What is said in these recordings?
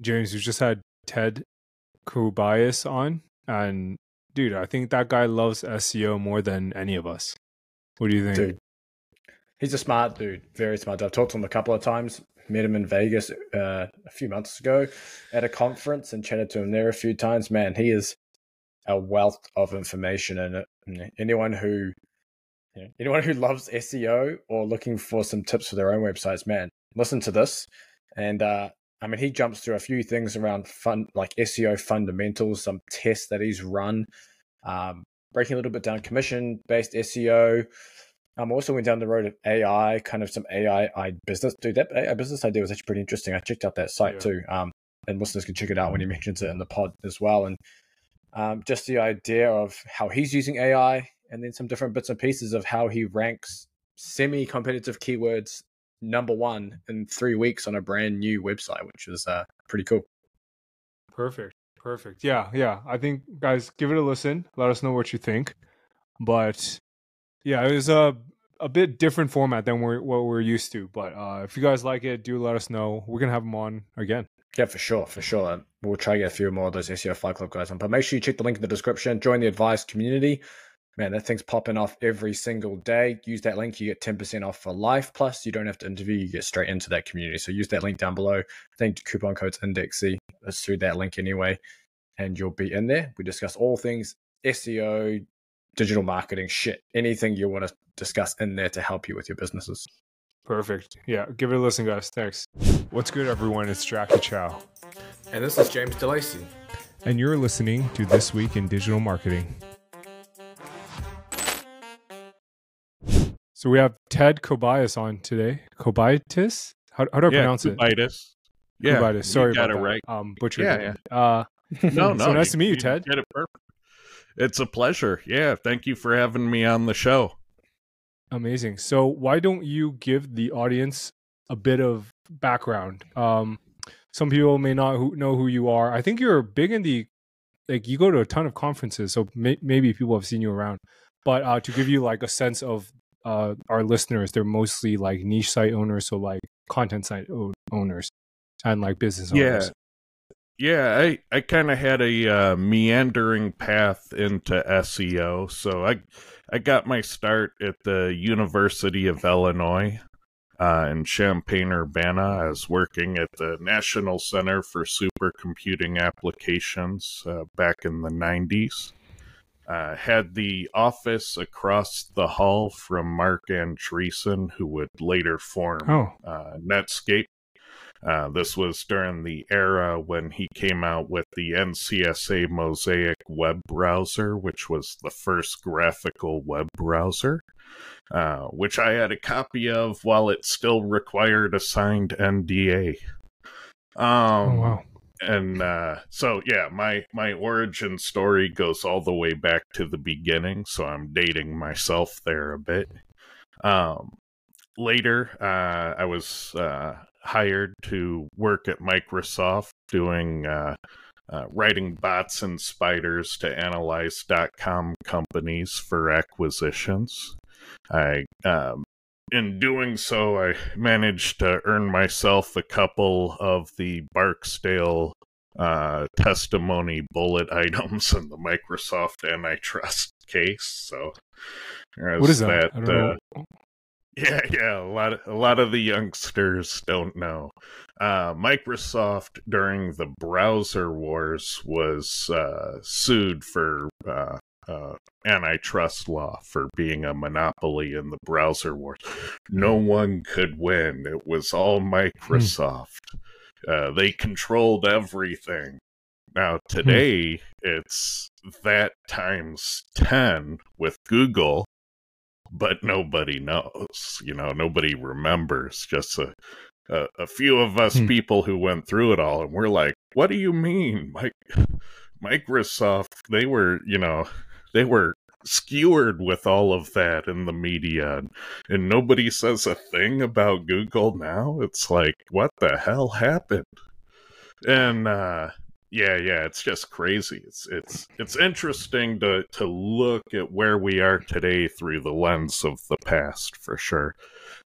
James, you just had Ted Kobayas on, and dude, I think that guy loves SEO more than any of us. What do you think? Dude, he's a smart dude, very smart. I've talked to him a couple of times. Met him in Vegas uh, a few months ago at a conference and chatted to him there a few times. Man, he is a wealth of information, and anyone who anyone who loves SEO or looking for some tips for their own websites, man, listen to this. And uh, I mean, he jumps through a few things around fun, like SEO fundamentals, some tests that he's run, um, breaking a little bit down commission based SEO. I'm um, also went down the road of AI, kind of some AI business. Dude, that AI business idea was actually pretty interesting. I checked out that site yeah. too. Um, and listeners can check it out when he mentions it in the pod as well. And um, just the idea of how he's using AI, and then some different bits and pieces of how he ranks semi-competitive keywords number one in three weeks on a brand new website, which is uh, pretty cool. Perfect. Perfect. Yeah, yeah. I think guys, give it a listen. Let us know what you think. But yeah, it was a a bit different format than we're, what we're used to. But uh, if you guys like it, do let us know. We're gonna have them on again. Yeah, for sure, for sure. We'll try to get a few more of those SEO Fight Club guys on. But make sure you check the link in the description. Join the Advise community. Man, that thing's popping off every single day. Use that link, you get 10% off for life. Plus, you don't have to interview, you get straight into that community. So use that link down below. I think coupon code's Indexsy. It's through that link anyway and you'll be in there. We discuss all things SEO, digital marketing, shit, anything you want to discuss in there to help you with your businesses. Perfect. Yeah, give it a listen, guys. Thanks. What's good, everyone? It's Jacky Chou. And this is James Delacey. And you're listening to This Week in Digital Marketing. So we have Ted Kobayas on today. Kobayas? How, how do I yeah, pronounce Kubaitis. it? Yeah. Kobayas. Sorry got about it that. right. Um, butchered Yeah, it. Uh, No, no. so nice to meet you, Ted. Get it perfect. It's a pleasure. Yeah, thank you for having me on the show. Amazing. So why don't you give the audience a bit of background? Um, some people may not who, know who you are. I think you're big in the like you go to a ton of conferences, so may, maybe people have seen you around. But uh, to give you like a sense of uh, our listeners, they're mostly like niche site owners, so like content site o- owners and like business owners. Yeah, yeah. I, I kind of had a uh, meandering path into SEO. So I I got my start at the University of Illinois uh, in Champaign Urbana. I was working at the National Center for Supercomputing Applications uh, back in the 90s. Uh, had the office across the hall from Marc Andreessen, who would later form Oh. uh, Netscape. Uh, this was during the era when he came out with the NCSA Mosaic web browser, which was the first graphical web browser, uh, which I had a copy of while it still required a signed NDA. Um, Oh wow. And uh, so yeah, my my origin story goes all the way back to the beginning. So I'm dating myself there a bit. Um, later, uh, I was uh, hired to work at Microsoft doing uh, uh, writing bots and spiders to analyze .com companies for acquisitions. I um, in doing so, I managed to earn myself a couple of the Barksdale uh, testimony bullet items in the Microsoft antitrust case. So, What is that? Don't uh, yeah, yeah. A lot of a lot of the youngsters don't know. Uh, Microsoft during the browser wars was uh, sued for uh, uh, antitrust law for being a monopoly in the browser wars. No one could win. It was all Microsoft. Uh, they controlled everything. Now today it's that times ten with Google but nobody knows. You know, nobody remembers. Just a a, a few of us Hmm. people who went through it all, and we're like, "What do you mean, Mike? Microsoft? They were, you know, they were." skewered with all of that in the media and, nobody says a thing about google now it's like what the hell happened and uh yeah, yeah, it's just crazy. It's it's it's interesting to to look at where we are today through the lens of the past for sure.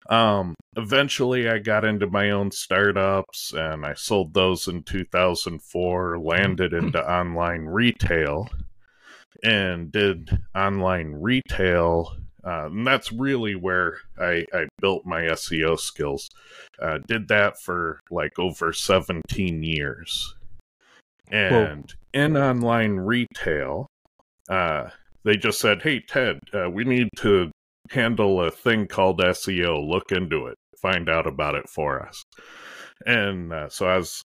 Um, eventually, I got into my own startups and I sold those in 2004. Landed into online retail and did online retail. Uh, and that's really where I, I built my SEO skills. Uh, did that for like over 17 years and Whoa. in online retail, uh, they just said, "Hey Ted, uh, we need to handle a thing called SEO. Look into it. Find out about it for us." And uh, so I was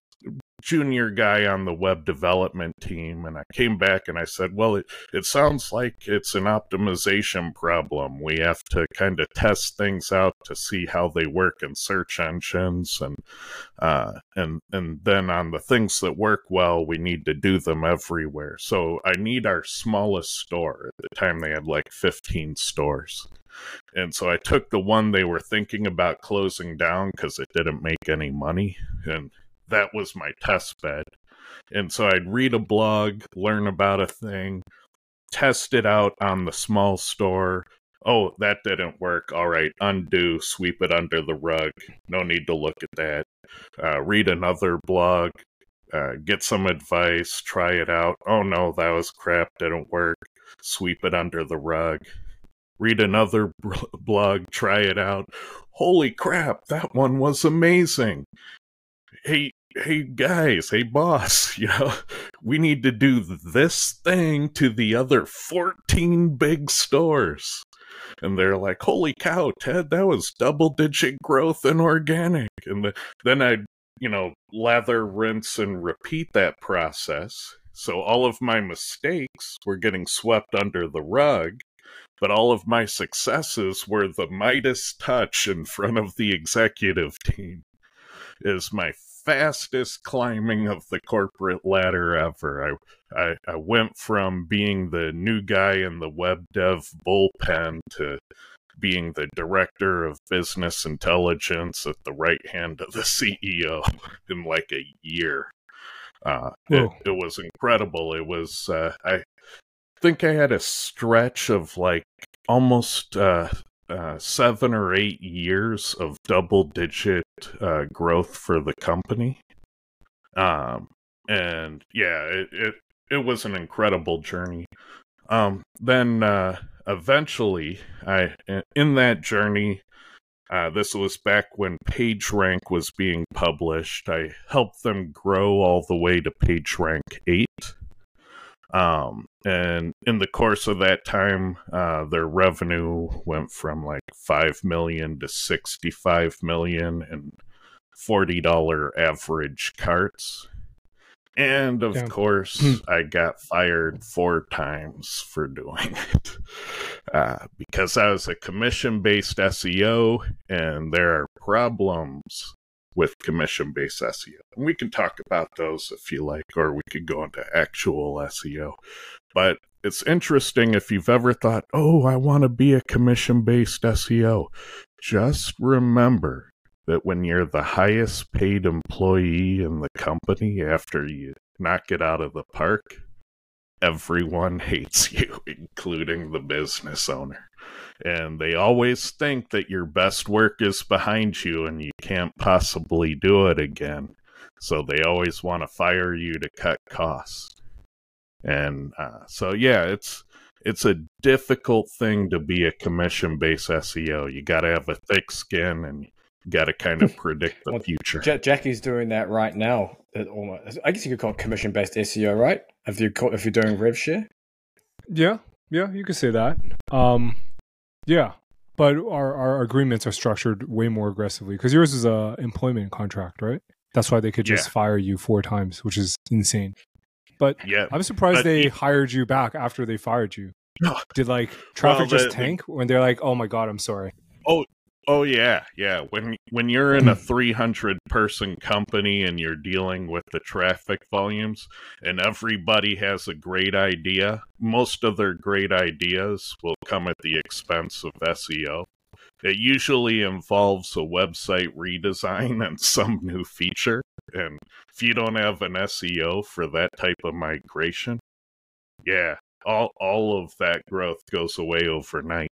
junior guy on the web development team and I came back and I said, well, it, it sounds like it's an optimization problem. We have to kind of test things out to see how they work in search engines and, uh, and, and then on the things that work well, we need to do them everywhere. So I need our smallest store. At the time they had like 15 stores. And so I took the one they were thinking about closing down because it didn't make any money. And that was my test bed. And so I'd read a blog, learn about a thing, test it out on the small store. Oh, that didn't work. All right, undo, sweep it under the rug. No need to look at that. Uh, read another blog, uh, get some advice, try it out. Oh no, that was crap, didn't work. Sweep it under the rug. Read another blog, try it out. Holy crap, that one was amazing hey hey guys. Hey boss. You know we need to do this thing to the other 14 big stores. And they're like holy cow ted that was double digit growth and organic. And the, then i you know lather rinse and repeat that process. So all of my mistakes were getting swept under the rug but all of my successes were the Midas touch in front of the executive team is my fastest climbing of the corporate ladder ever. I, I, I went from being the new guy in the web dev bullpen to being the director of business intelligence at the right hand of the CEO in like a year. Uh, it, it, was incredible. It was, uh, I think I had a stretch of like almost uh, uh, seven or eight years of double digit uh, growth for the company. Um, and yeah, it, it, it was an incredible journey. Um, then uh, eventually, I in that journey, uh, this was back when PageRank was being published. I helped them grow all the way to PageRank 8. Um, and in the course of that time, uh, their revenue went from like 5 million to 65 million and $40 average carts. And of yeah. course, hmm. I got fired four times for doing it uh, because I was a commission based SEO, and there are problems with commission based SEO. And we can talk about those if you like, or we could go into actual SEO. But it's interesting if you've ever thought, oh, I want to be a commission based SEO. Just remember that when you're the highest paid employee in the company after you knock it out of the park, everyone hates you, including the business owner. And they always think that your best work is behind you and you can't possibly do it again. So they always want to fire you to cut costs. And uh, so, yeah, it's it's a difficult thing to be a commission based SEO. You got to have a thick skin and you got to kind of predict the well, future. J- Jackie's doing that right now. Almost, I guess you could call it commission based SEO, right? If you call, if you're doing RevShare. Yeah, yeah, you could say that. Um, yeah, but our our agreements are structured way more aggressively because yours is a employment contract, right? That's why they could just yeah. fire you four times, which is insane. But yeah, I'm surprised they hired you back after they fired you. Did like traffic well, just tank when they're like, "Oh my god, I'm sorry." Oh, Oh yeah, yeah. When when you're in a mm. 300 person company and you're dealing with the traffic volumes and everybody has a great idea, most of their great ideas will come at the expense of SEO. it usually involves a website redesign and some new feature. And if you don't have an SEO for that type of migration, yeah, all all of that growth goes away overnight.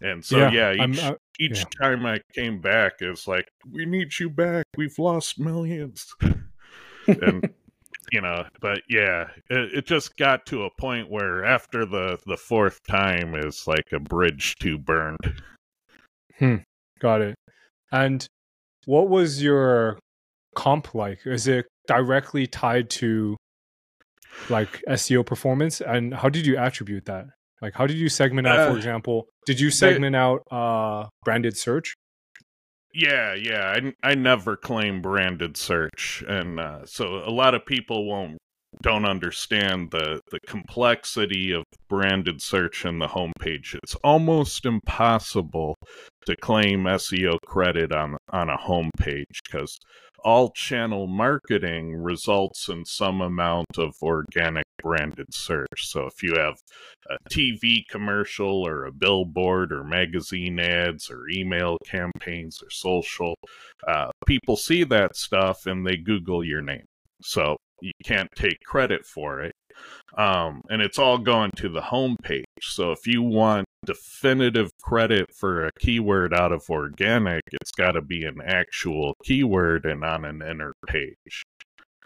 And so yeah, yeah each, uh, each yeah. time I came back, it's like we need you back. We've lost millions. and you know, but yeah, it, it, just got to a point where after the the fourth time is like a bridge too burned. Hmm. Got it. And what was your comp like? Is it directly tied to like SEO performance? And how did you attribute that? Like how did you segment out, uh, for example? Did you segment they, out uh branded search? Yeah, yeah. I, I never claim branded search. And uh, so a lot of people won't don't understand the, the complexity of branded search in the homepage. It's almost impossible to claim SEO credit on on a homepage because all channel marketing results in some amount of organic branded search. So if you have a TV commercial or a billboard or magazine ads or email campaigns or social, uh, people see that stuff and they Google your name. So you can't take credit for it. Um, and it's all going to the home page. So if you want definitive credit for a keyword out of organic, it's got to be an actual keyword and on an inner page.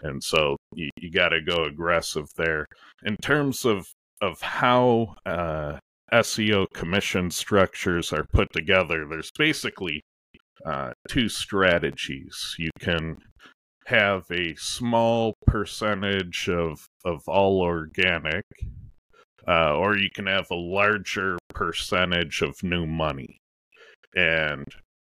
And so you, you got to go aggressive there. In terms of of how uh, SEO commission structures are put together, there's basically uh, two strategies. You can have a small percentage of of all organic, uh, or you can have a larger percentage of new money. And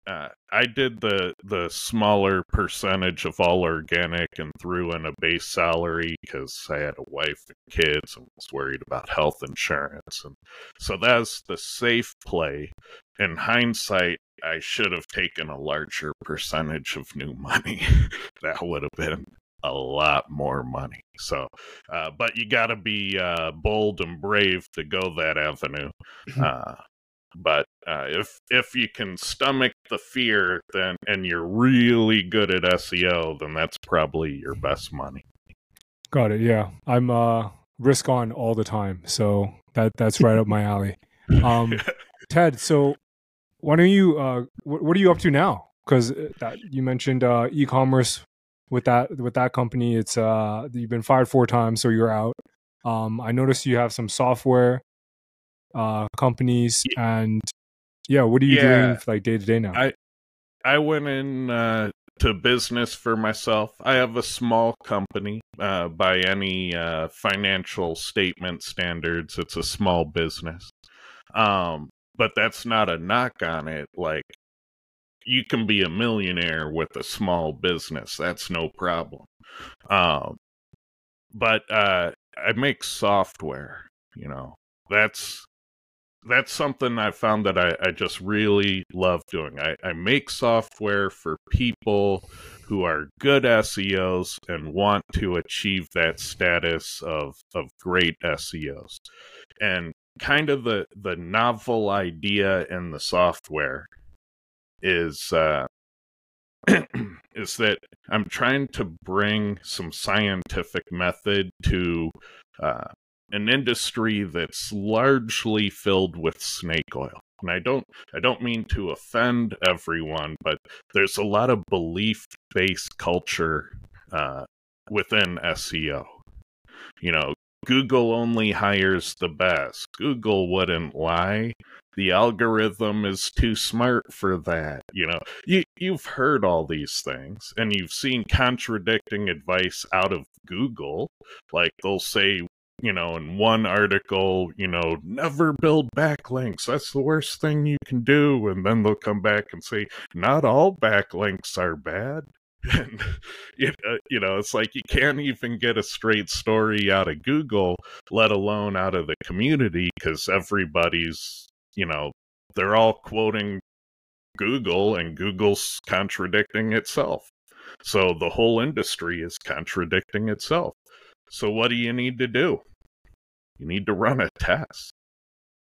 uh, I did the the smaller percentage of all organic and threw in a base salary because I had a wife and kids and was worried about health insurance, and so that's the safe play. In hindsight, I should have taken a larger percentage of new money. that would have been a lot more money. So, uh, but you got to be uh, bold and brave to go that avenue. Uh, but uh, if if you can stomach the fear, then and you're really good at SEO, then that's probably your best money. Got it. Yeah, I'm uh, risk on all the time, so that that's right up my alley. Um, Ted, so why don't you? Uh, what, what are you up to now? Because uh, that you mentioned uh, e-commerce with that with that company. It's uh, you've been fired four times, so you're out. Um, I noticed you have some software uh, companies, and yeah, what are you yeah, doing like day to day now? I I went in uh, to business for myself. I have a small company uh, by any uh, financial statement standards. It's a small business. Um, but that's not a knock on it. Like, you can be a millionaire with a small business. That's no problem. Um, but uh, I make software. You know, that's that's something I found that I, I just really love doing. I, I make software for people who are good SEOs and want to achieve that status of of great SEOs. And kind of the the novel idea in the software is uh is that I'm trying to bring some scientific method to uh, an industry that's largely filled with snake oil. And I don't I don't mean to offend everyone, but there's a lot of belief based culture uh, within SEO. You know, Google only hires the best. Google wouldn't lie. The algorithm is too smart for that. You know, you, you've heard all these things and you've seen contradicting advice out of Google. Like they'll say, you know, in one article, you know, never build backlinks. That's the worst thing you can do. And then they'll come back and say, not all backlinks are bad. and uh, you know it's like you can't even get a straight story out of google let alone out of the community because everybody's you know they're all quoting google and google's contradicting itself so the whole industry is contradicting itself so what do you need to do you need to run a test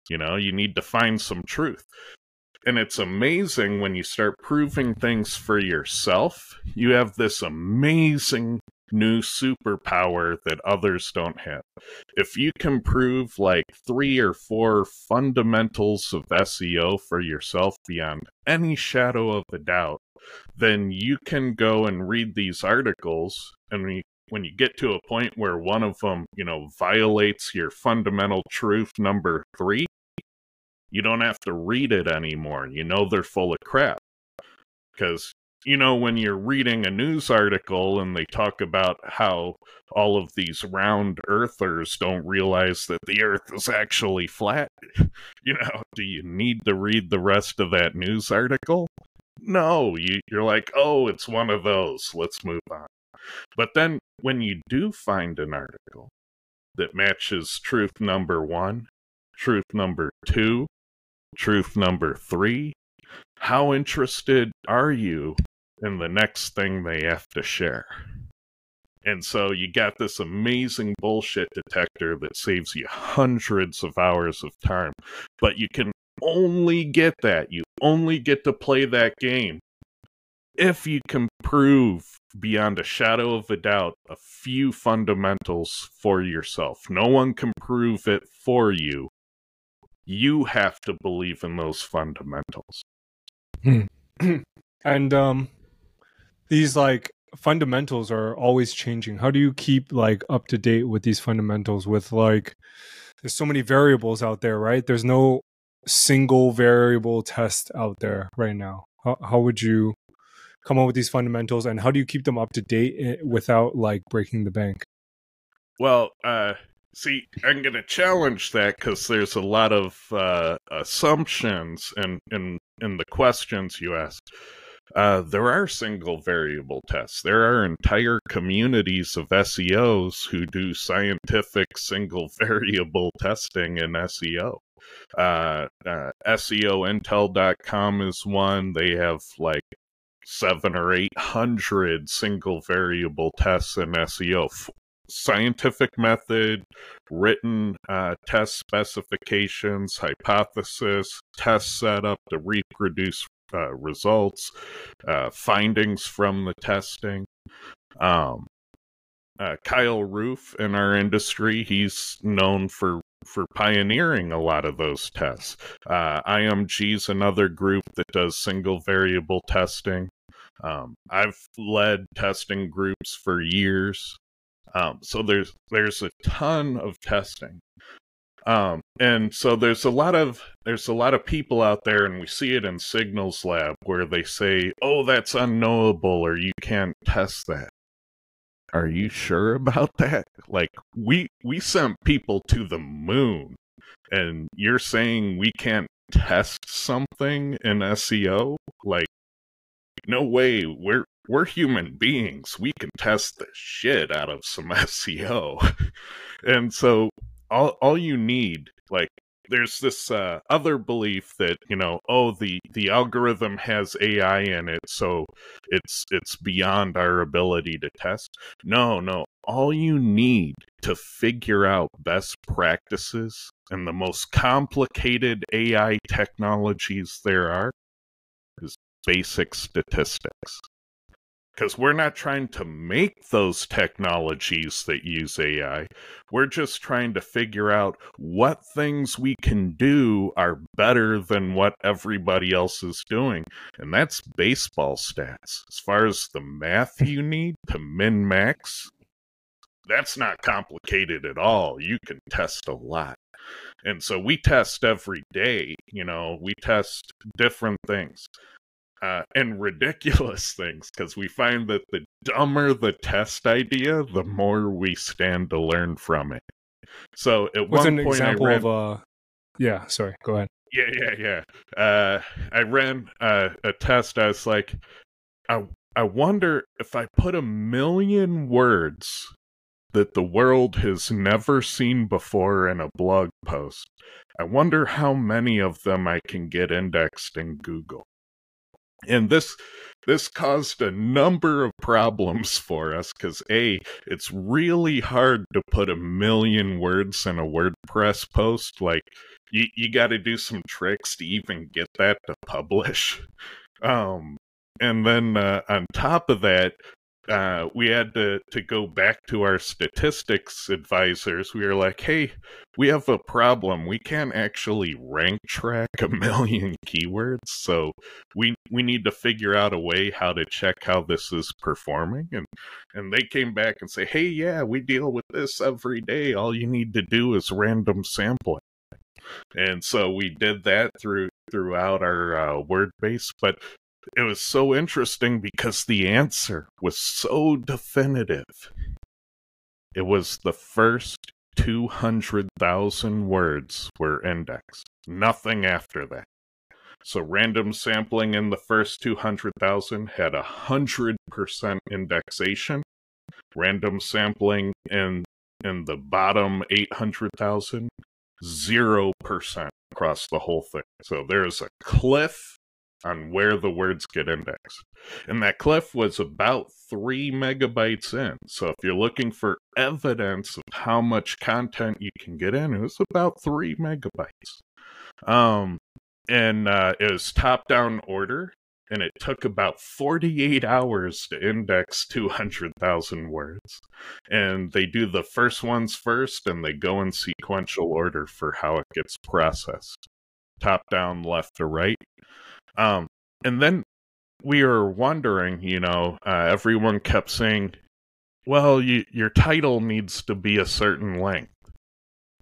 you know you need to find some truth and it's amazing when you start proving things for yourself. You have this amazing new superpower that others don't have. If you can prove like three or four fundamentals of SEO for yourself beyond any shadow of a doubt, then you can go and read these articles and when you, get to a point where one of them, you know, violates your fundamental truth number 3, you don't have to read it anymore. You know they're full of crap. Cuz you know, when you're reading a news article and they talk about how all of these round earthers don't realize that the earth is actually flat, you know, do you need to read the rest of that news article? No, you, you're like, oh, it's one of those. Let's move on. But then when you do find an article that matches truth number one, truth number two, truth number three, how interested are you in the next thing they have to share? And so you got this amazing bullshit detector that saves you hundreds of hours of time. But you can only get that. You only get to play that game if you can prove beyond a shadow of a doubt a few fundamentals for yourself. No one can prove it for you. You have to believe in those fundamentals. Hmm. and um these like fundamentals are always changing. How do you keep like up to date with these fundamentals with like there's so many variables out there, right? There's no single variable test out there right now. How how would you come up with these fundamentals and how do you keep them up to date eh, without like breaking the bank? Well, uh see, I'm going to challenge that cuz there's a lot of uh assumptions in in in the questions you asked. Uh, there are single variable tests. There are entire communities of SEOs who do scientific single variable testing in SEO. Uh, uh, SEOintel.com is one. They have like seven or eight hundred single variable tests in SEO. Scientific method, written uh, test specifications, hypothesis, test setup to reproduce uh, results, uh, findings from the testing. Um, uh, Kyle Roof in our industry, he's known for for pioneering a lot of those tests. Uh, is another group that does single variable testing. Um, I've led testing groups for years, um, so there's there's a ton of testing. Um, and so there's a lot of there's a lot of people out there, and we see it in Signals Lab where they say, "Oh, that's unknowable," or "You can't test that." Are you sure about that? Like we we sent people to the moon, and you're saying we can't test something in SEO? Like, no way. We're we're human beings. We can test the shit out of some SEO. and so all all you need like there's this uh, other belief that you know oh the the algorithm has ai in it so it's it's beyond our ability to test no no all you need to figure out best practices and the most complicated ai technologies there are basic statistics because we're not trying to make those technologies that use AI. We're just trying to figure out what things we can do are better than what everybody else is doing. And that's baseball stats. As far as the math hmm. you need to min max, that's not complicated at all. You can test a lot. And so we test every day, you know, we test different things uh, and ridiculous things because we find that the dumber the test idea, the more we stand to learn from it. So at What's one an point, example I ran, of a... yeah, sorry, go ahead. yeah, yeah, yeah. Uh, I ran uh, a test. I was like, I, I wonder if I put a million words that the world has never seen before in a blog post. I wonder how many of them I can get indexed in Google and this this caused a number of problems for us because a it's really hard to put a million words in a wordpress post like you you got to do some tricks to even get that to publish. Um, and then uh, on top of that, uh, we had to, to go back to our statistics advisors. We were like, hey, we have a problem. We can't actually rank track a million keywords. So we we need to figure out a way how to check how this is performing. And and they came back and say, hey, yeah, we deal with this every day. All you need to do is random sampling. And so we did that through throughout our uh, word base. But it was so interesting because the answer was so definitive. It was the first 200,000 words were indexed, nothing after that. So random sampling in the first 200,000 had a 100% indexation. Random sampling in in the bottom 800,000 0% across the whole thing. So there's a cliff on where the words get indexed. And that cliff was about three megabytes in. So if you're looking for evidence of how much content you can get in, it was about three megabytes. Um, and uh, it was top down order, and it took about 48 hours to index 200,000 words. And they do the first ones first, and they go in sequential order for how it gets processed top down, left to right. Um, and then we were wondering, you know, uh, everyone kept saying, well, you, your title needs to be a certain length.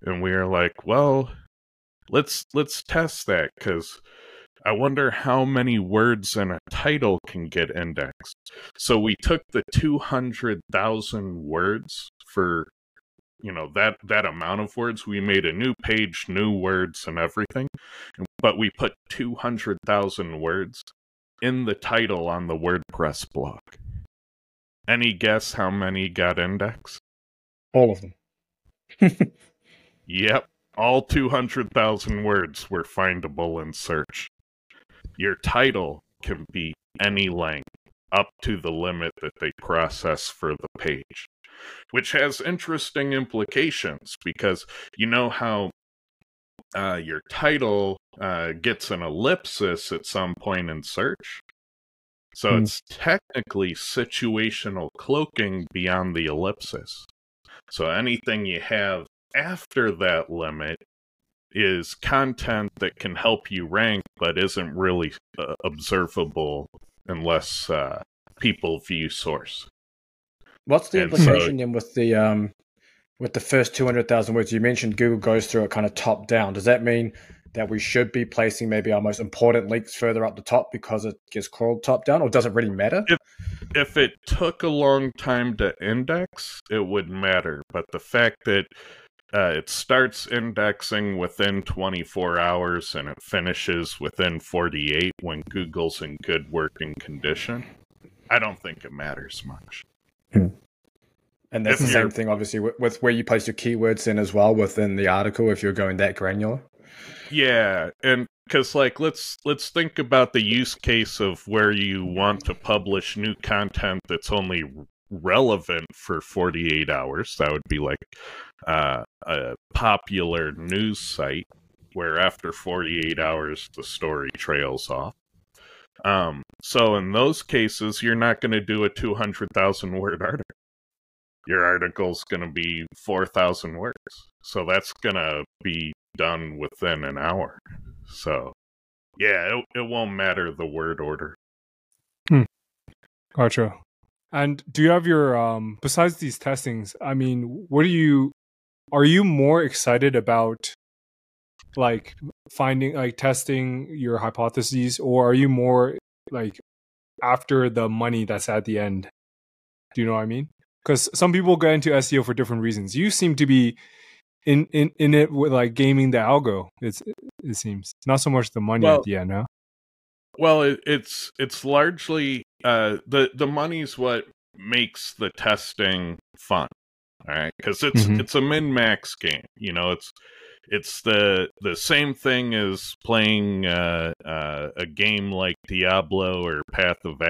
And we were like, well, let's let's test that because I wonder how many words in a title can get indexed. So we took the 200,000 words for you know that that amount of words we made a new page new words and everything but we put 200,000 words in the title on the WordPress blog. Any guess how many got indexed? All of them. yep, all 200,000 words were findable in search. Your title can be any length up to the limit that they process for the page, which has interesting implications because you know how uh, your title uh, gets an ellipsis at some point in search. So mm. it's technically situational cloaking beyond the ellipsis. So anything you have after that limit is content that can help you rank, but isn't really uh, observable unless uh, people view source. What's the and implication so, then with the um, with the first 200,000 words you mentioned Google goes through it kind of top down. Does that mean that we should be placing maybe our most important links further up the top because it gets crawled top down or does it really matter? If, if it took a long time to index, it would matter. But the fact that uh, it starts indexing within 24 hours and it finishes within 48 when Google's in good working condition, I don't think it matters much. Hmm. And that's if the same thing, obviously, with, with, where you place your keywords in as well within the article. If you're going that granular, yeah, and because like let's let's think about the use case of where you want to publish new content that's only relevant for 48 hours. That would be like uh, a popular news site where after 48 hours the story trails off. Um, so in those cases, you're not going to do a 200,000 word article your article's going to be 4,000 words. So that's going to be done within an hour. So, yeah, it, it won't matter the word order. Hmm. Gotcha. And do you have your, um, besides these testings, I mean, what do you, are you more excited about like finding, like testing your hypotheses, or are you more like after the money that's at the end? Do you know what I mean? because some people get into SEO for different reasons. You seem to be in in, in it with like gaming the algo. It's it seems not so much the money well, at the end, huh? Well, it, it's it's largely uh, the the money's what makes the testing fun, all right? Because it's mm-hmm. it's a min max game. You know, it's it's the the same thing as playing uh, uh, a game like Diablo or Path of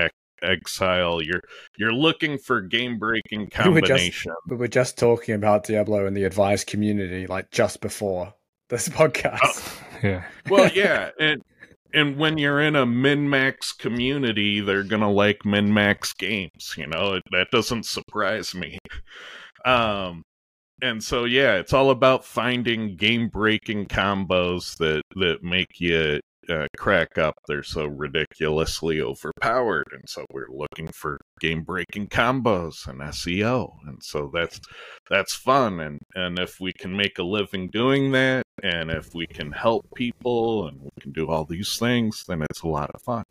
Exile. You're you're looking for game breaking combination. We were, just, we were just talking about Diablo in the advised community, like just before this podcast. Oh. Yeah. Well, yeah, and and when you're in a min max community, they're gonna like min max games. You know that doesn't surprise me. Um, and so yeah, it's all about finding game breaking combos that that make you uh, crack up. They're so ridiculously overpowered, and so we're looking for game breaking combos and SEO, and so that's that's fun. And and if we can make a living doing that, and if we can help people, and we can do all these things, then it's a lot of fun.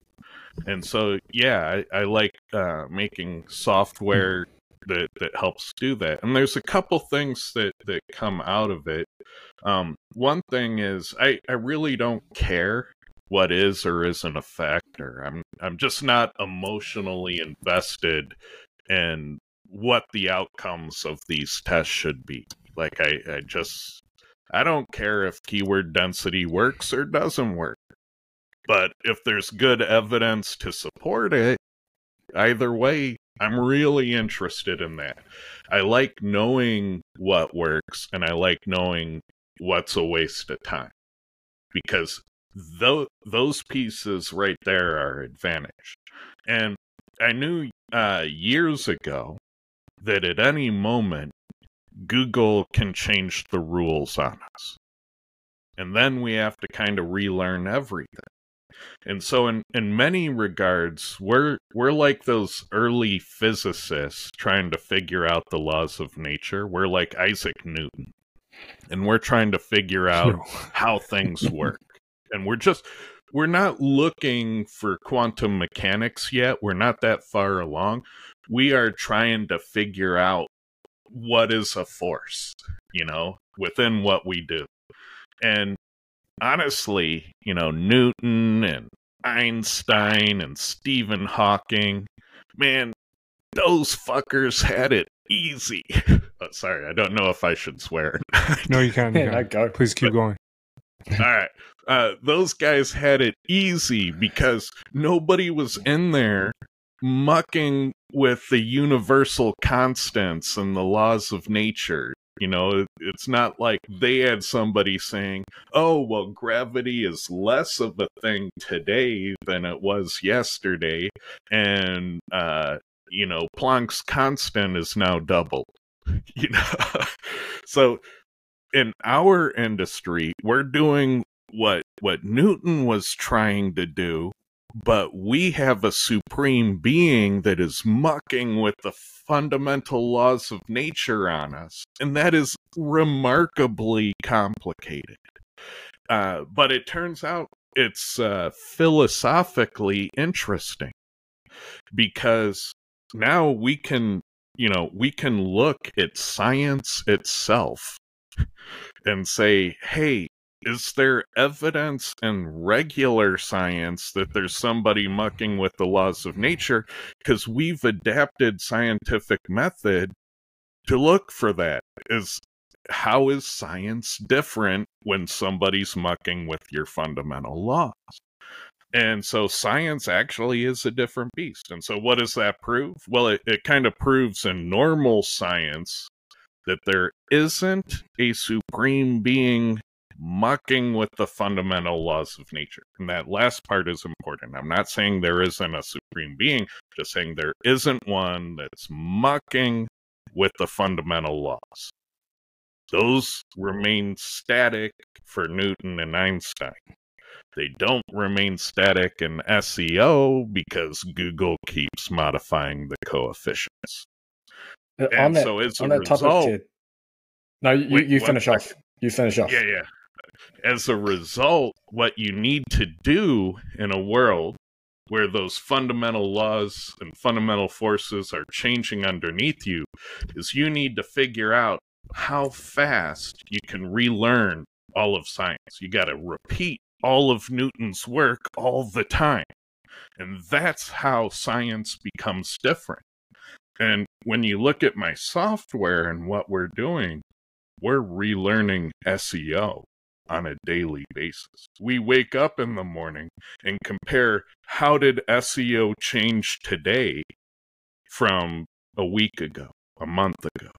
And so yeah, I, I like uh, making software that that helps do that. And there's a couple things that that come out of it. Um, one thing is I I really don't care what is or isn't a factor. I'm I'm just not emotionally invested in what the outcomes of these tests should be. Like I, I just I don't care if keyword density works or doesn't work. But if there's good evidence to support it, either way, I'm really interested in that. I like knowing what works and I like knowing what's a waste of time because those those pieces right there are advantage. And I knew uh, years ago that at any moment Google can change the rules on us. And then we have to kind of relearn everything. And so in, in many regards, we're we're like those early physicists trying to figure out the laws of nature. We're like Isaac Newton. And we're trying to figure out how things work. and we're just we're not looking for quantum mechanics yet. We're not that far along. We are trying to figure out what is a force, you know, within what we do. And honestly, you know, Newton and Einstein and Stephen Hawking, man, those fuckers had it easy. oh, sorry, I don't know if I should swear. no, you can. You Yeah, can. go. Please keep going. All right. Uh, those guys had it easy because nobody was in there mucking with the universal constants and the laws of nature. You know, it's not like they had somebody saying, oh, well, gravity is less of a thing today than it was yesterday. And, uh, you know, Planck's constant is now doubled. You know, so in our industry, we're doing what what Newton was trying to do, but we have a supreme being that is mucking with the fundamental laws of nature on us, and that is remarkably complicated. Uh, but it turns out it's uh, philosophically interesting because now we can, you know, we can look at science itself and say, hey, is there evidence in regular science that there's somebody mucking with the laws of nature? Because we've adapted scientific method to look for that. Is how is science different when somebody's mucking with your fundamental laws? And so science actually is a different beast. And so what does that prove? Well, it, it kind of proves in normal science that there isn't a supreme being mucking with the fundamental laws of nature. And that last part is important. I'm not saying there isn't a supreme being, just saying there isn't one that's mucking with the fundamental laws. Those remain static for Newton and Einstein. They don't remain static in SEO because Google keeps modifying the coefficients. Uh, And on that, so as a that result, topic, no, you, Wait, you finish off. You finish off. Yeah, yeah. As a result, what you need to do in a world where those fundamental laws and fundamental forces are changing underneath you is you need to figure out how fast you can relearn all of science. You got to repeat all of Newton's work all the time. And that's how science becomes different. And when you look at my software and what we're doing, we're relearning SEO on a daily basis. We wake up in the morning and compare how did SEO change today from a week ago, a month ago.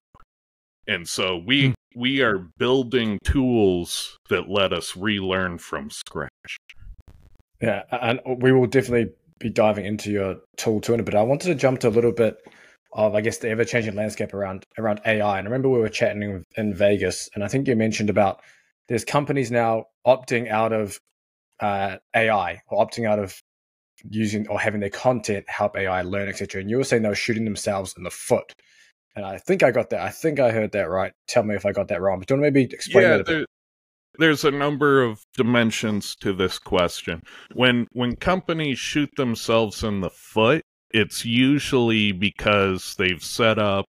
And so we Hmm. we are building tools that let us relearn from scratch. Yeah, and we will definitely be diving into your tool too in a bit. I wanted to jump to a little bit of, I guess, the ever changing landscape around around AI. And I remember we were chatting in Vegas, and I think you mentioned about there's companies now opting out of uh, AI or opting out of using or having their content help AI learn, etc. And you were saying they were shooting themselves in the foot. And I think I got that. I think I heard that right. Tell me if I got that wrong. But do you want to maybe explain yeah, that a bit? there's a number of dimensions to this question. When when companies shoot themselves in the foot, it's usually because they've set up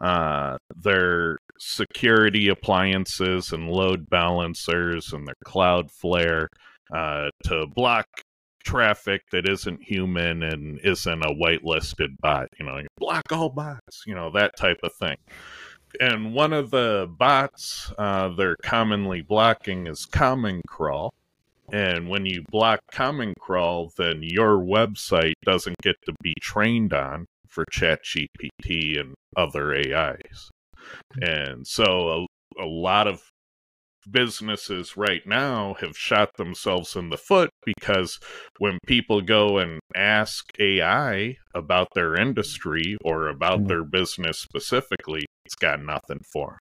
uh, their security appliances and load balancers and their Cloudflare uh, to block traffic that isn't human and isn't a whitelisted bot. You know, block all bots. You know that type of thing and one of the bots uh, they're commonly blocking is Common Crawl. And when you block Common Crawl, then your website doesn't get to be trained on for ChatGPT and other AIs. And so a, a lot of businesses right now have shot themselves in the foot because when people go and ask AI about their industry or about mm. their business specifically, it's got nothing for them.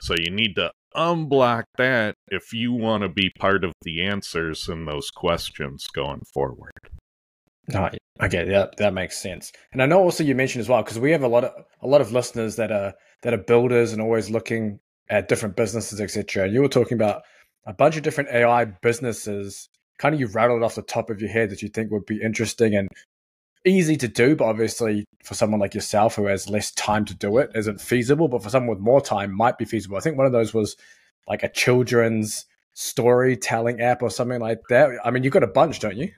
So you need to unblock that if you want to be part of the answers in those questions going forward. No, okay, that that makes sense. And I know also you mentioned as well because we have a lot of a lot of listeners that are that are builders and always looking at different businesses, etc. And you were talking about a bunch of different AI businesses. Kind of you rattled off the top of your head that you think would be interesting and easy to do, but obviously for someone like yourself who has less time to do it isn't feasible. But for someone with more time, might be feasible. I think one of those was like a children's storytelling app or something like that. I mean, you've got a bunch, don't you?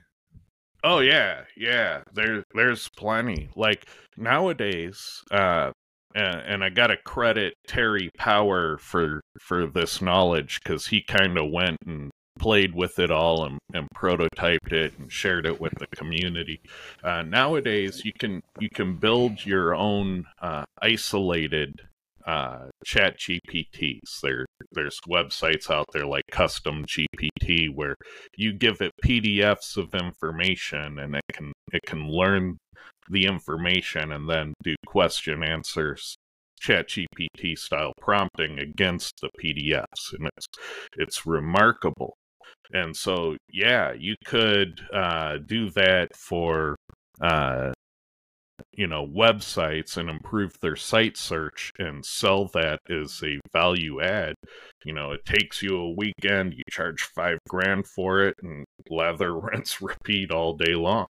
Oh yeah, yeah. There, there's plenty. Like nowadays, uh, and, and I got to credit Terry Power for for this knowledge because he kind of went and played with it all and, and, prototyped it and shared it with the community. Uh, nowadays, you can you can build your own uh, isolated uh, ChatGPTs. There, there's websites out there like Custom GPT where you give it PDFs of information and it can it can learn the information and then do question answers ChatGPT style prompting against the pdfs and it's it's remarkable and so yeah you could uh, do that for uh, you know websites and improve their site search and sell that as a value add you know it takes you a weekend you charge five grand for it and lather rinse repeat all day long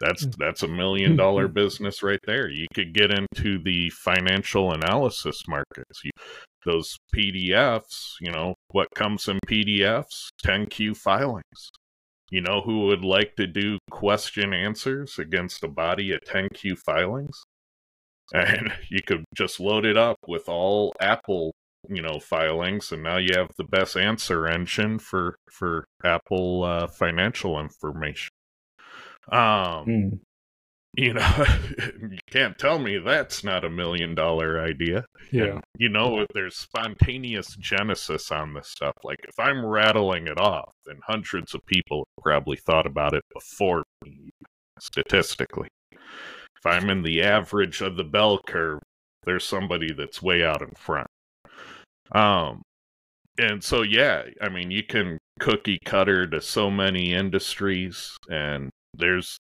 that's mm. that's a million dollar business right there. You could get into the financial analysis markets. You, those PDFs, you know, what comes in PDFs? 10Q filings. You know who would like to do question answers against a body of 10Q filings? And you could just load it up with all Apple, you know, filings, and now you have the best answer engine for for Apple uh, financial information. Um, mm. You know, you can't tell me that's not a million dollar idea. Yeah. And, you know, there's spontaneous genesis on this stuff. Like, if I'm rattling it off, then hundreds of people probably thought about it before me, statistically. If I'm in the average of the bell curve, there's somebody that's way out in front. Um, and so yeah, I mean, you can cookie cutter to so many industries, and there's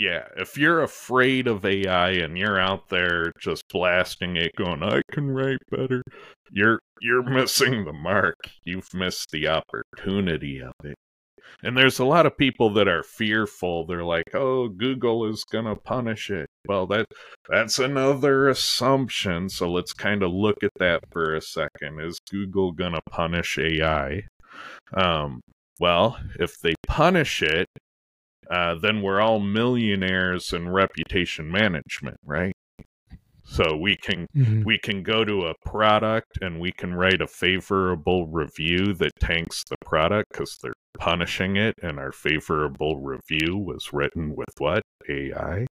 yeah, if you're afraid of AI and you're out there just blasting it going I can write better, you're you're missing the mark. You've missed the opportunity of it. And there's a lot of people that are fearful. They're like, "Oh, Google is going to punish it." Well, that that's another assumption. So let's kind of look at that for a second. Is Google going to punish AI? Um, well, if they punish it, uh, then we're all millionaires in reputation management, right? So we can mm-hmm. we can go to a product and we can write a favorable review that tanks the product because they're punishing it, and our favorable review was written with what AI.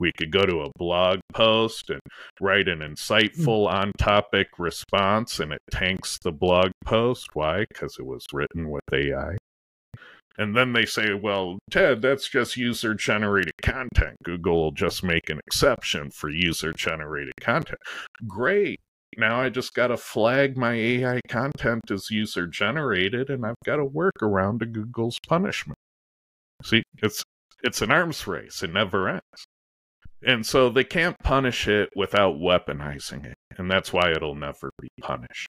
We could go to a blog post and write an insightful on topic response, and it tanks the blog post. Why? Because it was written with AI. And then they say, well, Ted, that's just user generated content. Google will just make an exception for user generated content. Great. Now I just got to flag my AI content as user generated and I've got to work around to Google's punishment. See, it's it's an arms race. It never ends. And so they can't punish it without weaponizing it. And that's why it'll never be punished.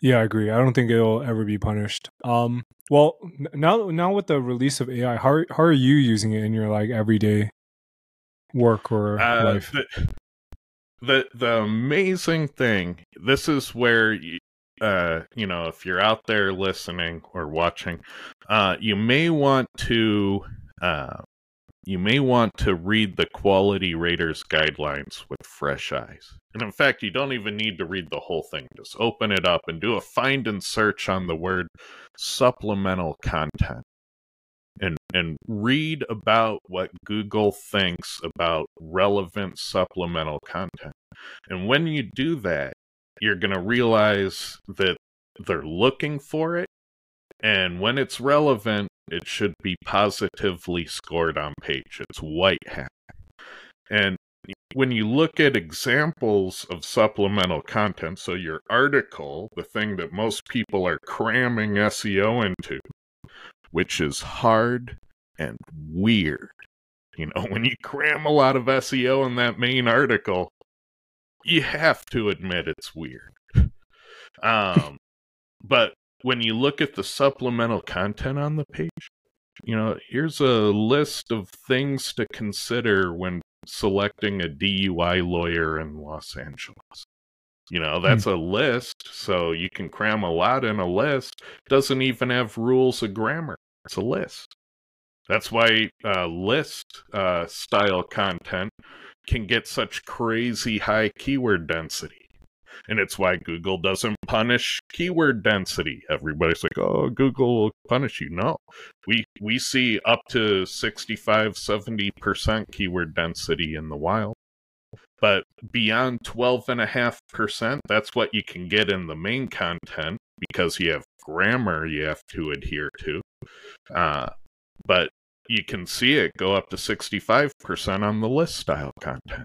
Yeah, I agree. I don't think it'll ever be punished. Um, well, now now with the release of AI, how how are you using it in your like everyday work or uh, life? The, the the amazing thing. This is where uh, you know, if you're out there listening or watching, uh, you may want to uh, you may want to read the quality raters guidelines with fresh eyes. And in fact, you don't even need to read the whole thing. Just open it up and do a find and search on the word supplemental content. And, and read about what Google thinks about relevant supplemental content. And when you do that, you're going to realize that they're looking for it. And when it's relevant, it should be positively scored on page. It's white hat. And when you look at examples of supplemental content, so your article, the thing that most people are cramming SEO into, which is hard and weird. You know, when you cram a lot of SEO in that main article, you have to admit it's weird. Um, but when you look at the supplemental content on the page, you know, here's a list of things to consider when selecting a DUI lawyer in Los Angeles. You know, that's hmm. a list, so you can cram a lot in a list. Doesn't even have rules of grammar. It's a list. That's why uh, list uh, style content can get such crazy high keyword density and it's why Google doesn't punish keyword density. Everybody's like, "Oh, Google will punish you." No. We we see up to 65 70% keyword density in the wild. But beyond 12.5%, that's what you can get in the main content because you have grammar you have to adhere to. Uh, but you can see it go up to 65% on the list style content.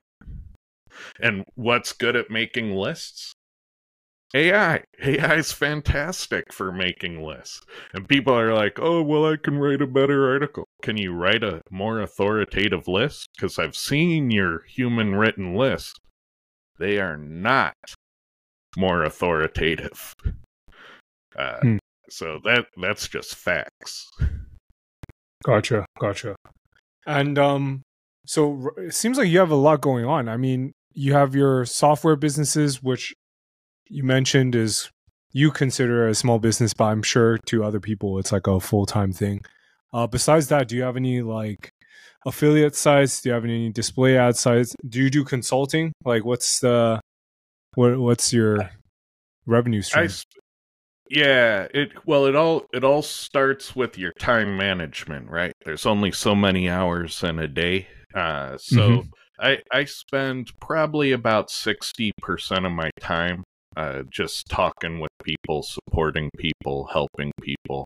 And what's good at making lists? AI. AI is fantastic for making lists. And people are like, oh, well, I can write a better article. Can you write a more authoritative list? Because I've seen your human written list. They are not more authoritative. Uh, hmm. So that that's just facts. Gotcha, gotcha. And um, so it seems like you have a lot going on. I mean, you have your software businesses, which you mentioned is you consider a small business, but I'm sure to other people it's like a full time thing. Uh, besides that, do you have any like affiliate sites? Do you have any display ad sites? Do you do consulting? Like, what's the what what's your revenue stream? I, yeah, it well it all it all starts with your time management, right? There's only so many hours in a day. Uh, so mm-hmm. I I spend probably about 60% of my time uh, just talking with people, supporting people, helping people.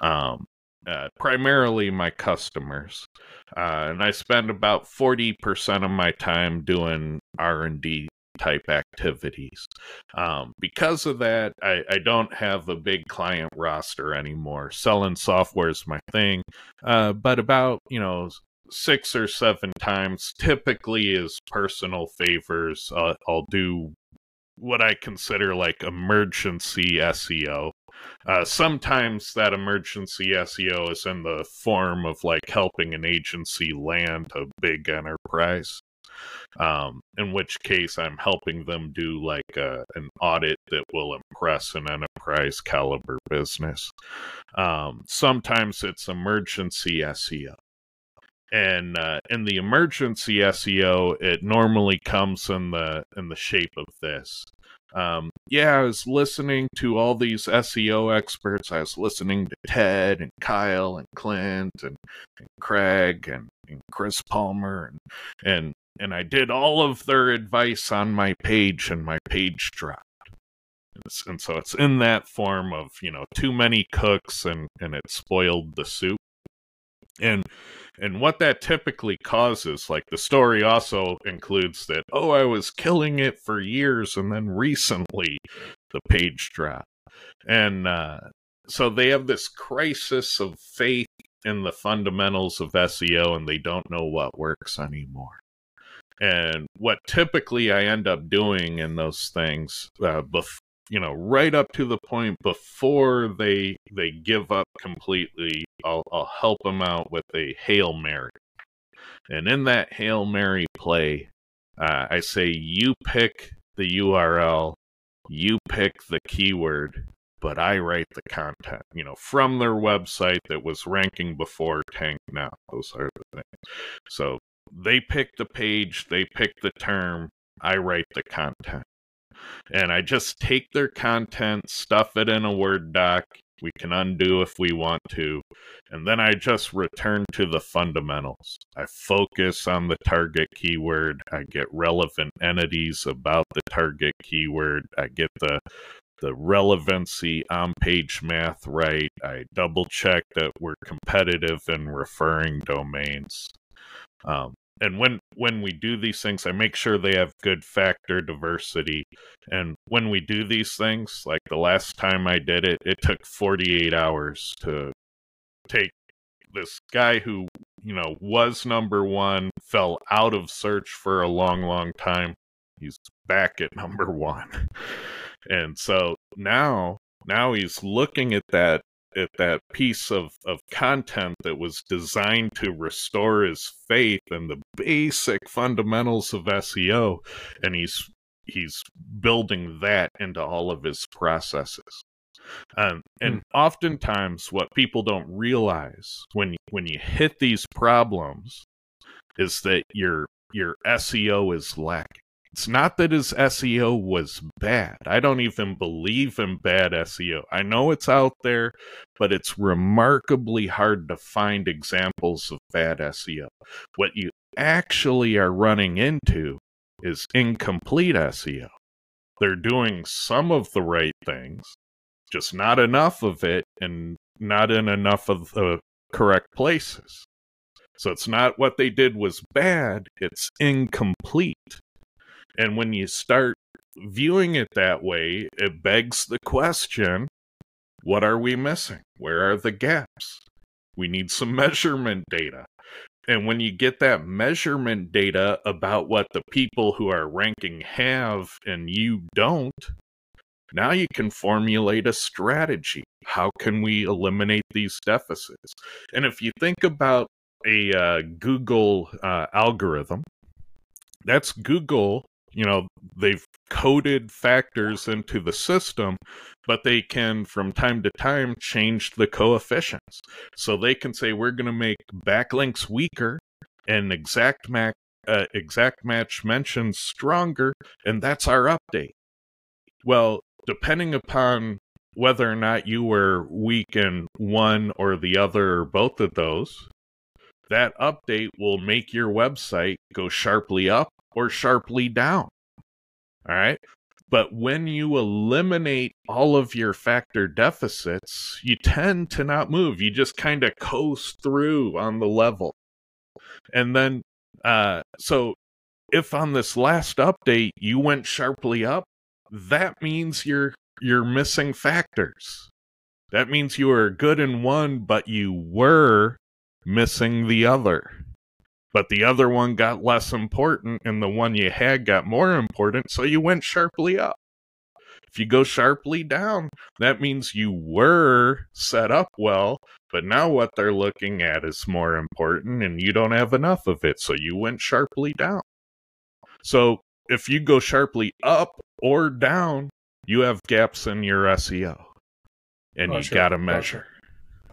Um, uh, primarily my customers, uh, and I spend about forty percent of my time doing R and D type activities. Um, because of that, I, I, don't have a big client roster anymore. Selling software is my thing, uh, but about you know six or seven times, typically is personal favors. Uh, I'll do what I consider like emergency SEO. Uh, sometimes that emergency SEO is in the form of like helping an agency land a big enterprise. Um, in which case, I'm helping them do like uh, an audit that will impress an enterprise caliber business. Um, sometimes it's emergency SEO. And uh, in the emergency SEO, it normally comes in the in the shape of this. Um, yeah, I was listening to all these SEO experts. I was listening to Ted and Kyle and Clint and, and Craig and, and Chris Palmer and and and I did all of their advice on my page, and my page dropped. And so it's in that form of you know too many cooks and and it spoiled the soup and and what that typically causes like the story also includes that oh i was killing it for years and then recently the page dropped. And uh, so they have this crisis of faith in the fundamentals of seo and they don't know what works anymore. And what typically i end up doing in those things uh, bef- you know right up to the point before they they give up completely i'll i'll help them out with a hail mary and in that hail mary play uh, i say you pick the url you pick the keyword but i write the content you know from their website that was ranking before tank now those are the things so they pick the page they pick the term i write the content and I just take their content, stuff it in a Word doc. We can undo if we want to. And then I just return to the fundamentals. I focus on the target keyword. I get relevant entities about the target keyword. I get the the relevancy on page math right. I double check that we're competitive in referring domains. Um, and when when we do these things i make sure they have good factor diversity. And when we do these things like the last time i did it it took 48 hours to take this guy who you know was number 1 fell out of search for a long long time. He's back at number 1 and so now now he's looking at that at that piece of, of content that was designed to restore his faith and the basic fundamentals of SEO, and he's he's building that into all of his processes. Um, and mm. oftentimes, what people don't realize when when you hit these problems is that your your SEO is lacking. It's not that his SEO was bad. I don't even believe in bad SEO. I know it's out there, but it's remarkably hard to find examples of bad SEO. What you actually are running into is incomplete SEO. They're doing some of the right things, just not enough of it and not in enough of the correct places. So it's not what they did was bad, it's incomplete. And when you start viewing it that way, it begs the question what are we missing? Where are the gaps? We need some measurement data. And when you get that measurement data about what the people who are ranking have and you don't, now you can formulate a strategy. How can we eliminate these deficits? And if you think about a uh, Google uh, algorithm, that's Google you know they've coded factors into the system but they can from time to time change the coefficients. So they can say we're going to make backlinks weaker and exact match uh, exact match mentions stronger and that's our update. Well depending upon whether or not you were weak in one or the other or both of those that update will make your website go sharply up or sharply down. All right. But when you eliminate all of your factor deficits, you tend to not move. You just kind of coast through on the level. And then, uh, so if on this last update you went sharply up, that means you're you're missing factors. That means you were good in one, but you were missing the other but the other one got less important and the one you had got more important, so you went sharply up. If you go sharply down, that means you were set up well, but now what they're looking at is more important and you don't have enough of it, so you went sharply down. So if you go sharply up or down, you have gaps in your SEO and oh, you sure. got to measure.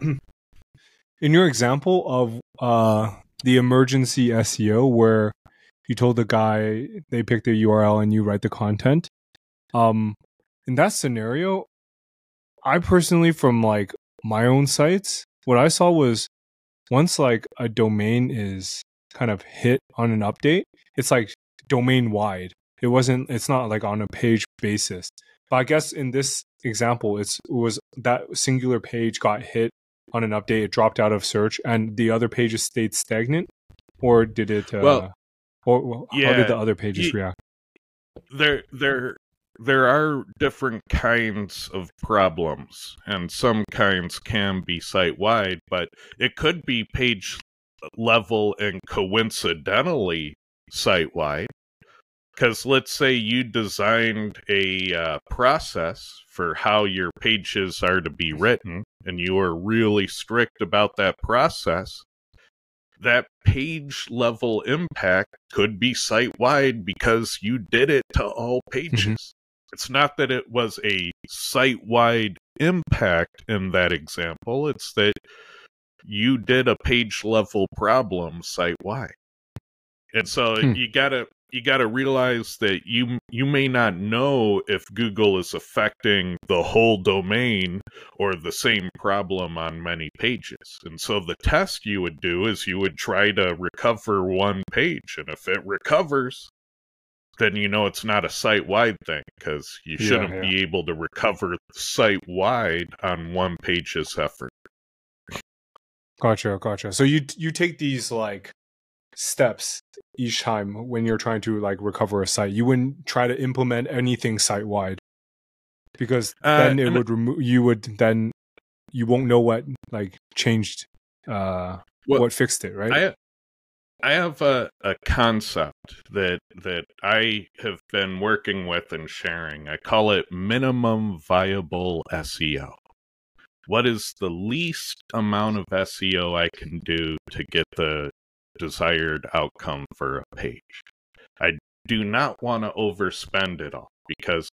In your example of uh, the emergency SEO where you told the guy they pick the URL and you write the content. Um, in that scenario, I personally, from like my own sites, what I saw was once like a domain is kind of hit on an update, it's like domain wide. It wasn't. It's not like on a page basis. But I guess in this example, it's it was that singular page got hit on an update. It dropped out of search, and the other pages stayed stagnant, or did it? Uh, Well, or how yeah, did the other pages ye- react? there there there are different kinds of problems and some kinds can be site wide but it could be page level and coincidentally site wide because let's say you designed a uh, process for how your pages are to be written and you are really strict about that process that page level impact could be site wide because you did it to all pages. It's not that it was a site wide impact in that example, it's that you did a page level problem site wide. And so Hmm. you gotta you gotta realize that you you may not know if Google is affecting the whole domain or the same problem on many pages. And so the test you would do is you would try to recover one page. And if it recovers, then you know it's not a site wide thing because you shouldn't yeah. be able to recover site wide on one page's effort. Gotcha, gotcha. So you you take these like steps each time when you're trying to like recover a site. You wouldn't try to implement anything site wide because Uh, then it would remove. You would then you won't know what like changed, uh, Well, what fixed it, right? I I have a, a concept that that I have been working with and sharing. I call it minimum viable SEO. What is the least amount of SEO I can do to get the desired outcome for a page? I do not want to overspend it all because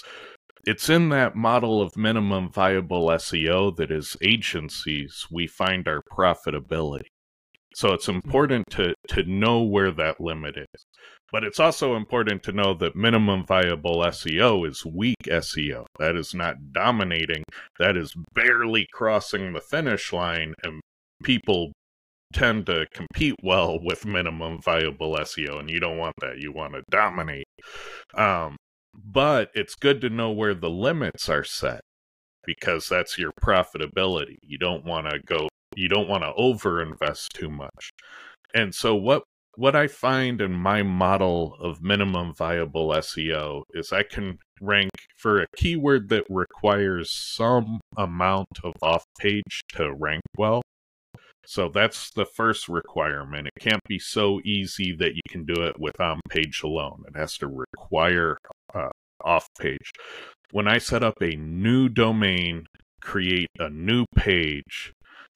it's in that model of minimum viable SEO that as agencies we find our profitability. So it's hmm. important to to know where that limit is. But it's also important to know that minimum viable SEO is weak SEO. That is not dominating. That is barely crossing the finish line and people tend to compete well with minimum viable SEO and you don't want that. You want to dominate. Um but it's good to know where the limits are set because that's your profitability. You don't want to go you don't want to overinvest too much. And so what what I find in my model of minimum viable SEO is I can rank for a keyword that requires some amount of off page to rank well. So that's the first requirement. It can't be so easy that you can do it with on page alone. It has to require uh, off page. When I set up a new domain, create a new page,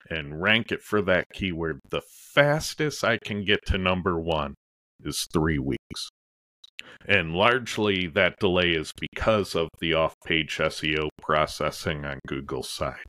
and rank it for that keyword, the fastest I can get to number one is three weeks. And largely that delay is because of the off page SEO processing on Google's side.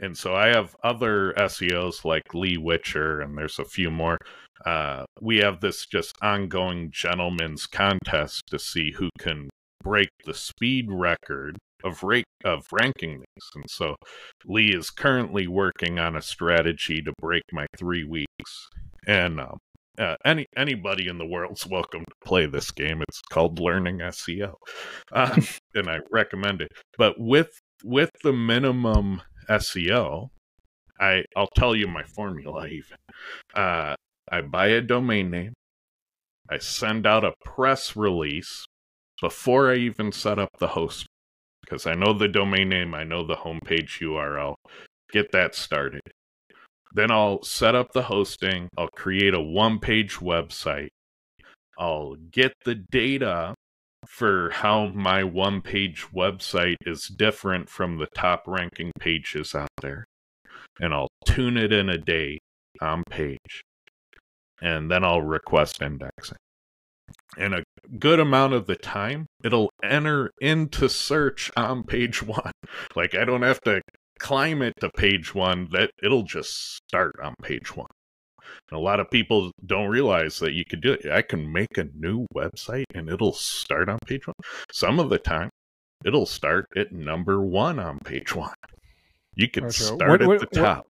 And so I have other SEOs like Lee Witcher, and there's a few more. Uh, we have this just ongoing gentleman's contest to see who can break the speed record of rate of ranking these. And so Lee is currently working on a strategy to break my three weeks. And um, uh, any anybody in the world's welcome to play this game. It's called Learning SEO, uh, and I recommend it. But with with the minimum SEO, I I'll tell you my formula. Even uh, I buy a domain name, I send out a press release before I even set up the host because I know the domain name, I know the homepage URL. Get that started. Then I'll set up the hosting. I'll create a one page website. I'll get the data for how my one page website is different from the top ranking pages out there. And I'll tune it in a day on page. And then I'll request indexing. And a good amount of the time, it'll enter into search on page one. Like I don't have to climb it to page one, that it'll just start on page one. And a lot of people don't realize that you could do it. I can make a new website and it'll start on page one. Some of the time, it'll start at number one on page one. You can Gotcha. start What- what- at the what- top.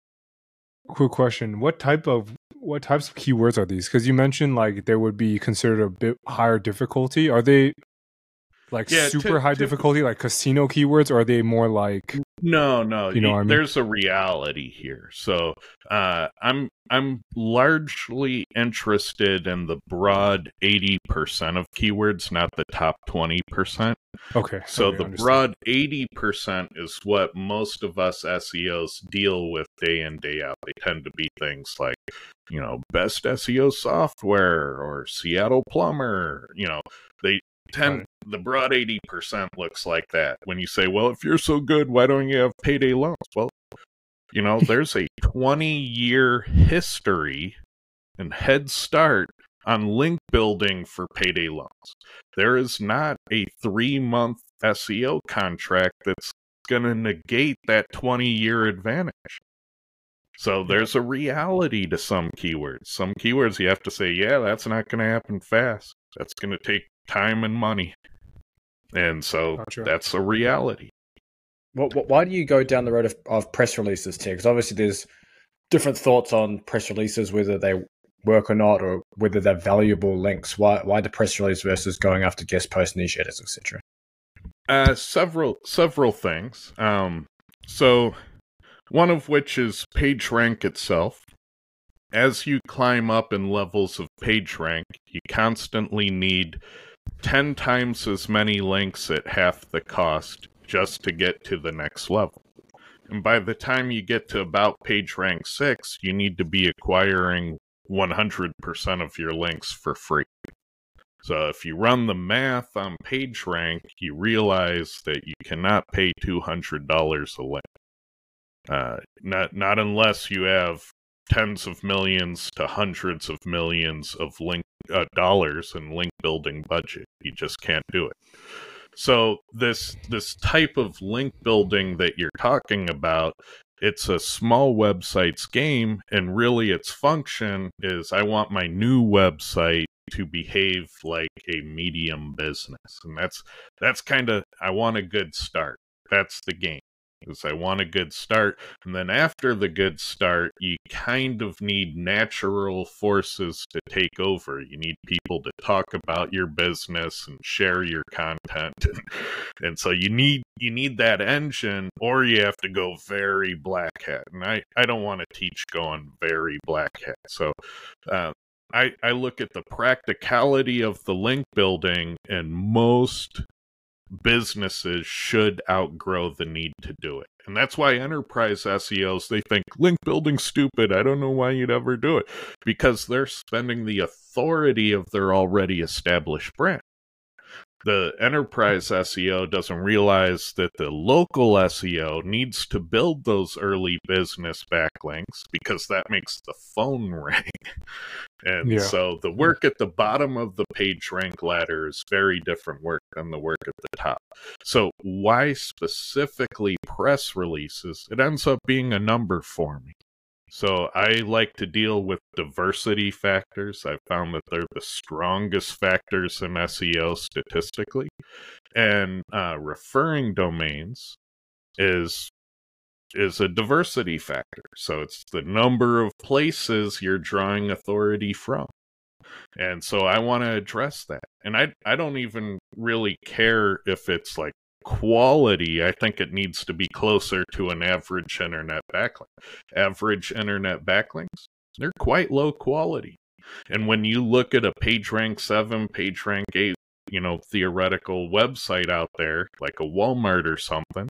Quick question: What type of what types of keywords are these? Because you mentioned like they would be considered a bit higher difficulty. Are they like Yeah, super ty- high typ- difficulty, like casino keywords, or are they more like No, no. You know y- what I mean? There's a reality here. So uh, I'm I'm largely interested in the broad 80% of keywords, not the top 20%. okay? So okay, the broad 80% is what most of us SEOs deal with day in, day out. They tend to be things like, you know, best SEO software or Seattle plumber, you know, they tend the broad 80% looks like that. When you say, well, if you're so good, why don't you have payday loans? Well, you know, there's a 20 year history and head start on link building for payday loans. There is not a three month SEO contract that's going to negate that 20 year advantage. So there's a reality to some keywords. Some keywords you have to say, yeah, that's not going to happen fast. That's going to take time and money. And so Gotcha. that's a reality. Why do you go down the road of, of press releases, Tim? Because obviously there's different thoughts on press releases, whether they work or not, or whether they're valuable links. Why why the press release versus going after guest post niche edits, etc. Uh, several several things. Um, so one of which is PageRank itself. As you climb up in levels of PageRank, you constantly need ten times as many links at half the cost just to get to the next level. And by the time you get to about page rank six, you need to be acquiring 100% of your links for free. So if you run the math on PageRank, you realize that you cannot pay two hundred dollars a link. Uh, not not unless you have tens of millions to hundreds of millions of link uh, dollars in link building budget. You just can't do it. So this this type of link building that you're talking about, it's a small website's game, and really its function is I want my new website to behave like a medium business, and that's that's kind of I want a good start. That's the game. Is I want a good start, and then after the good start, you kind of need natural forces to take over. You need people to talk about your business and share your content, and, so you need you need that engine, or you have to go very black hat. And I I don't want to teach going very black hat. So uh, I, I look at the practicality of the link building, and most businesses should outgrow the need to do it. And that's why enterprise SEOs they think link building stupid. I don't know why you'd ever do it because they're spending the authority of their already established brand. The enterprise SEO doesn't realize that the local SEO needs to build those early business backlinks because that makes the phone ring. And Yeah. so the work at the bottom of the page rank ladder is very different work than the work at the top. So why specifically press releases? It ends up being a number for me. So I like to deal with diversity factors. I found that they're the strongest factors in SEO statistically. And uh, referring domains is is a diversity factor. So it's the number of places you're drawing authority from. And so I want to address that. And I I don't even really care if it's like quality. I think it needs to be closer to an average internet backlink. Average internet backlinks, they're quite low quality. And when you look at a PageRank 7, PageRank 8, you know, theoretical website out there, like a Walmart or something,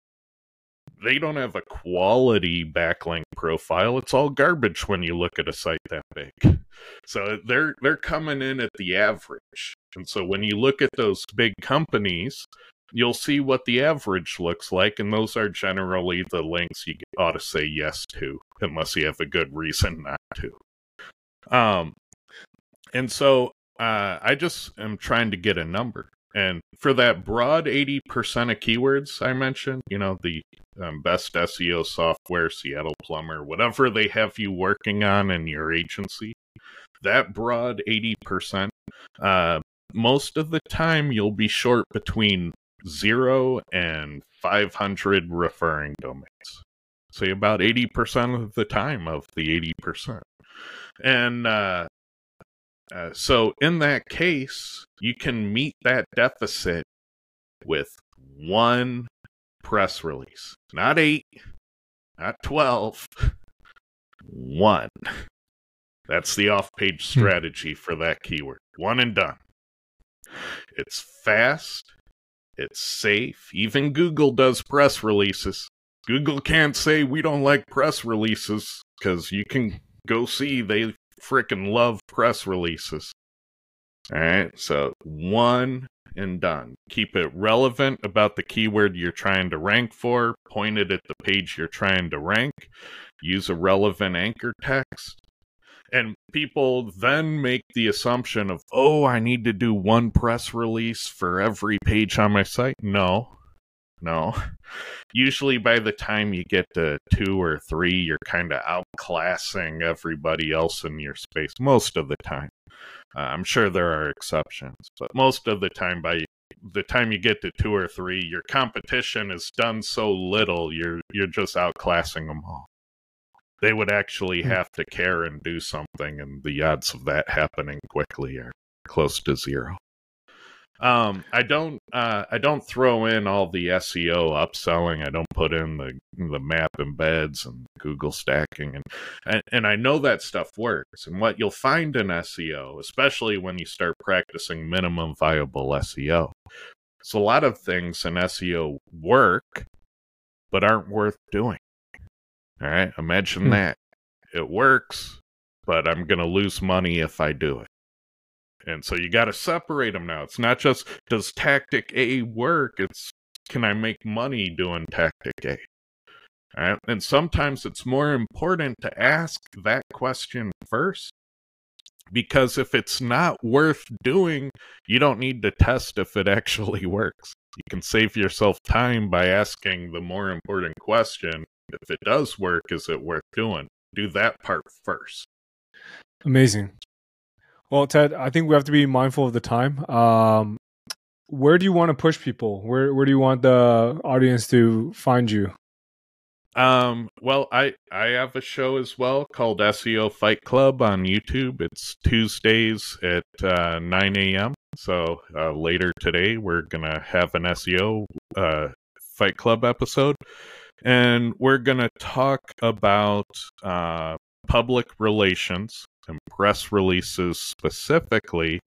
they don't have a quality backlink profile. It's all garbage when you look at a site that big. So they're they're coming in at the average. And so when you look at those big companies, you'll see what the average looks like and those are generally the links you ought to say yes to unless you have a good reason not to. Um and so uh I just am trying to get a number. And for that broad 80% of keywords I mentioned, you know, the um, best SEO software, Seattle Plumber, whatever they have you working on in your agency, that broad 80%, uh, most of the time you'll be short between zero and 500 referring domains. Say about 80% of the time of the 80%. And uh, uh, so in that case, you can meet that deficit with one press release, not eight, not 12, one. That's the off page Hmm. strategy for that keyword. One and done. It's fast, it's safe. Even Google does press releases. Google can't say we don't like press releases because you can go see they freaking love press releases. All right, so one and done. Keep it relevant about the keyword you're trying to rank for, point it at the page you're trying to rank, use a relevant anchor text. And people then make the assumption of, oh, I need to do one press release for every page on my site. No, no. Usually by the time you get to two or three, you're kind of outclassing everybody else in your space most of the time. Uh, I'm sure there are exceptions, but most of the time, by the time you get to two or three, your competition has done so little, you're you're just outclassing them all. They would actually Hmm. have to care and do something, and the odds of that happening quickly are close to zero. Um, I don't uh, I don't throw in all the SEO upselling. I don't put in the the map embeds and Google stacking and, and and I know that stuff works. And what you'll find in SEO, especially when you start practicing minimum viable SEO, is a lot of things in SEO work, but aren't worth doing. All right, imagine Hmm. that it works, but I'm going to lose money if I do it. And so you got to separate them now. It's not just does tactic A work, it's can I make money doing tactic A? All right? And sometimes it's more important to ask that question first because if it's not worth doing, you don't need to test if it actually works. You can save yourself time by asking the more important question if it does work, is it worth doing? Do that part first. Amazing. Well, Ted, I think we have to be mindful of the time. Um, where do you want to push people? Where Where do you want the audience to find you? Um, well, I I have a show as well called SEO Fight Club on YouTube. It's Tuesdays at uh, 9 a.m. So uh, later today, we're gonna have an SEO uh, Fight Club episode, and we're gonna talk about uh, public relations and press releases specifically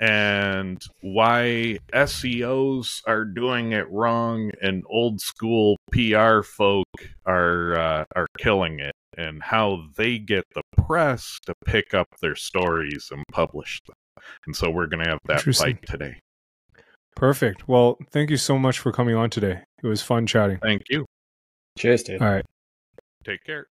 and why SEOs are doing it wrong and old school PR folk are uh, are killing it and how they get the press to pick up their stories and publish them. And so we're going to have that fight today. Perfect. Well, thank you so much for coming on today. It was fun chatting. Thank you. Cheers, dude. All right. Take care.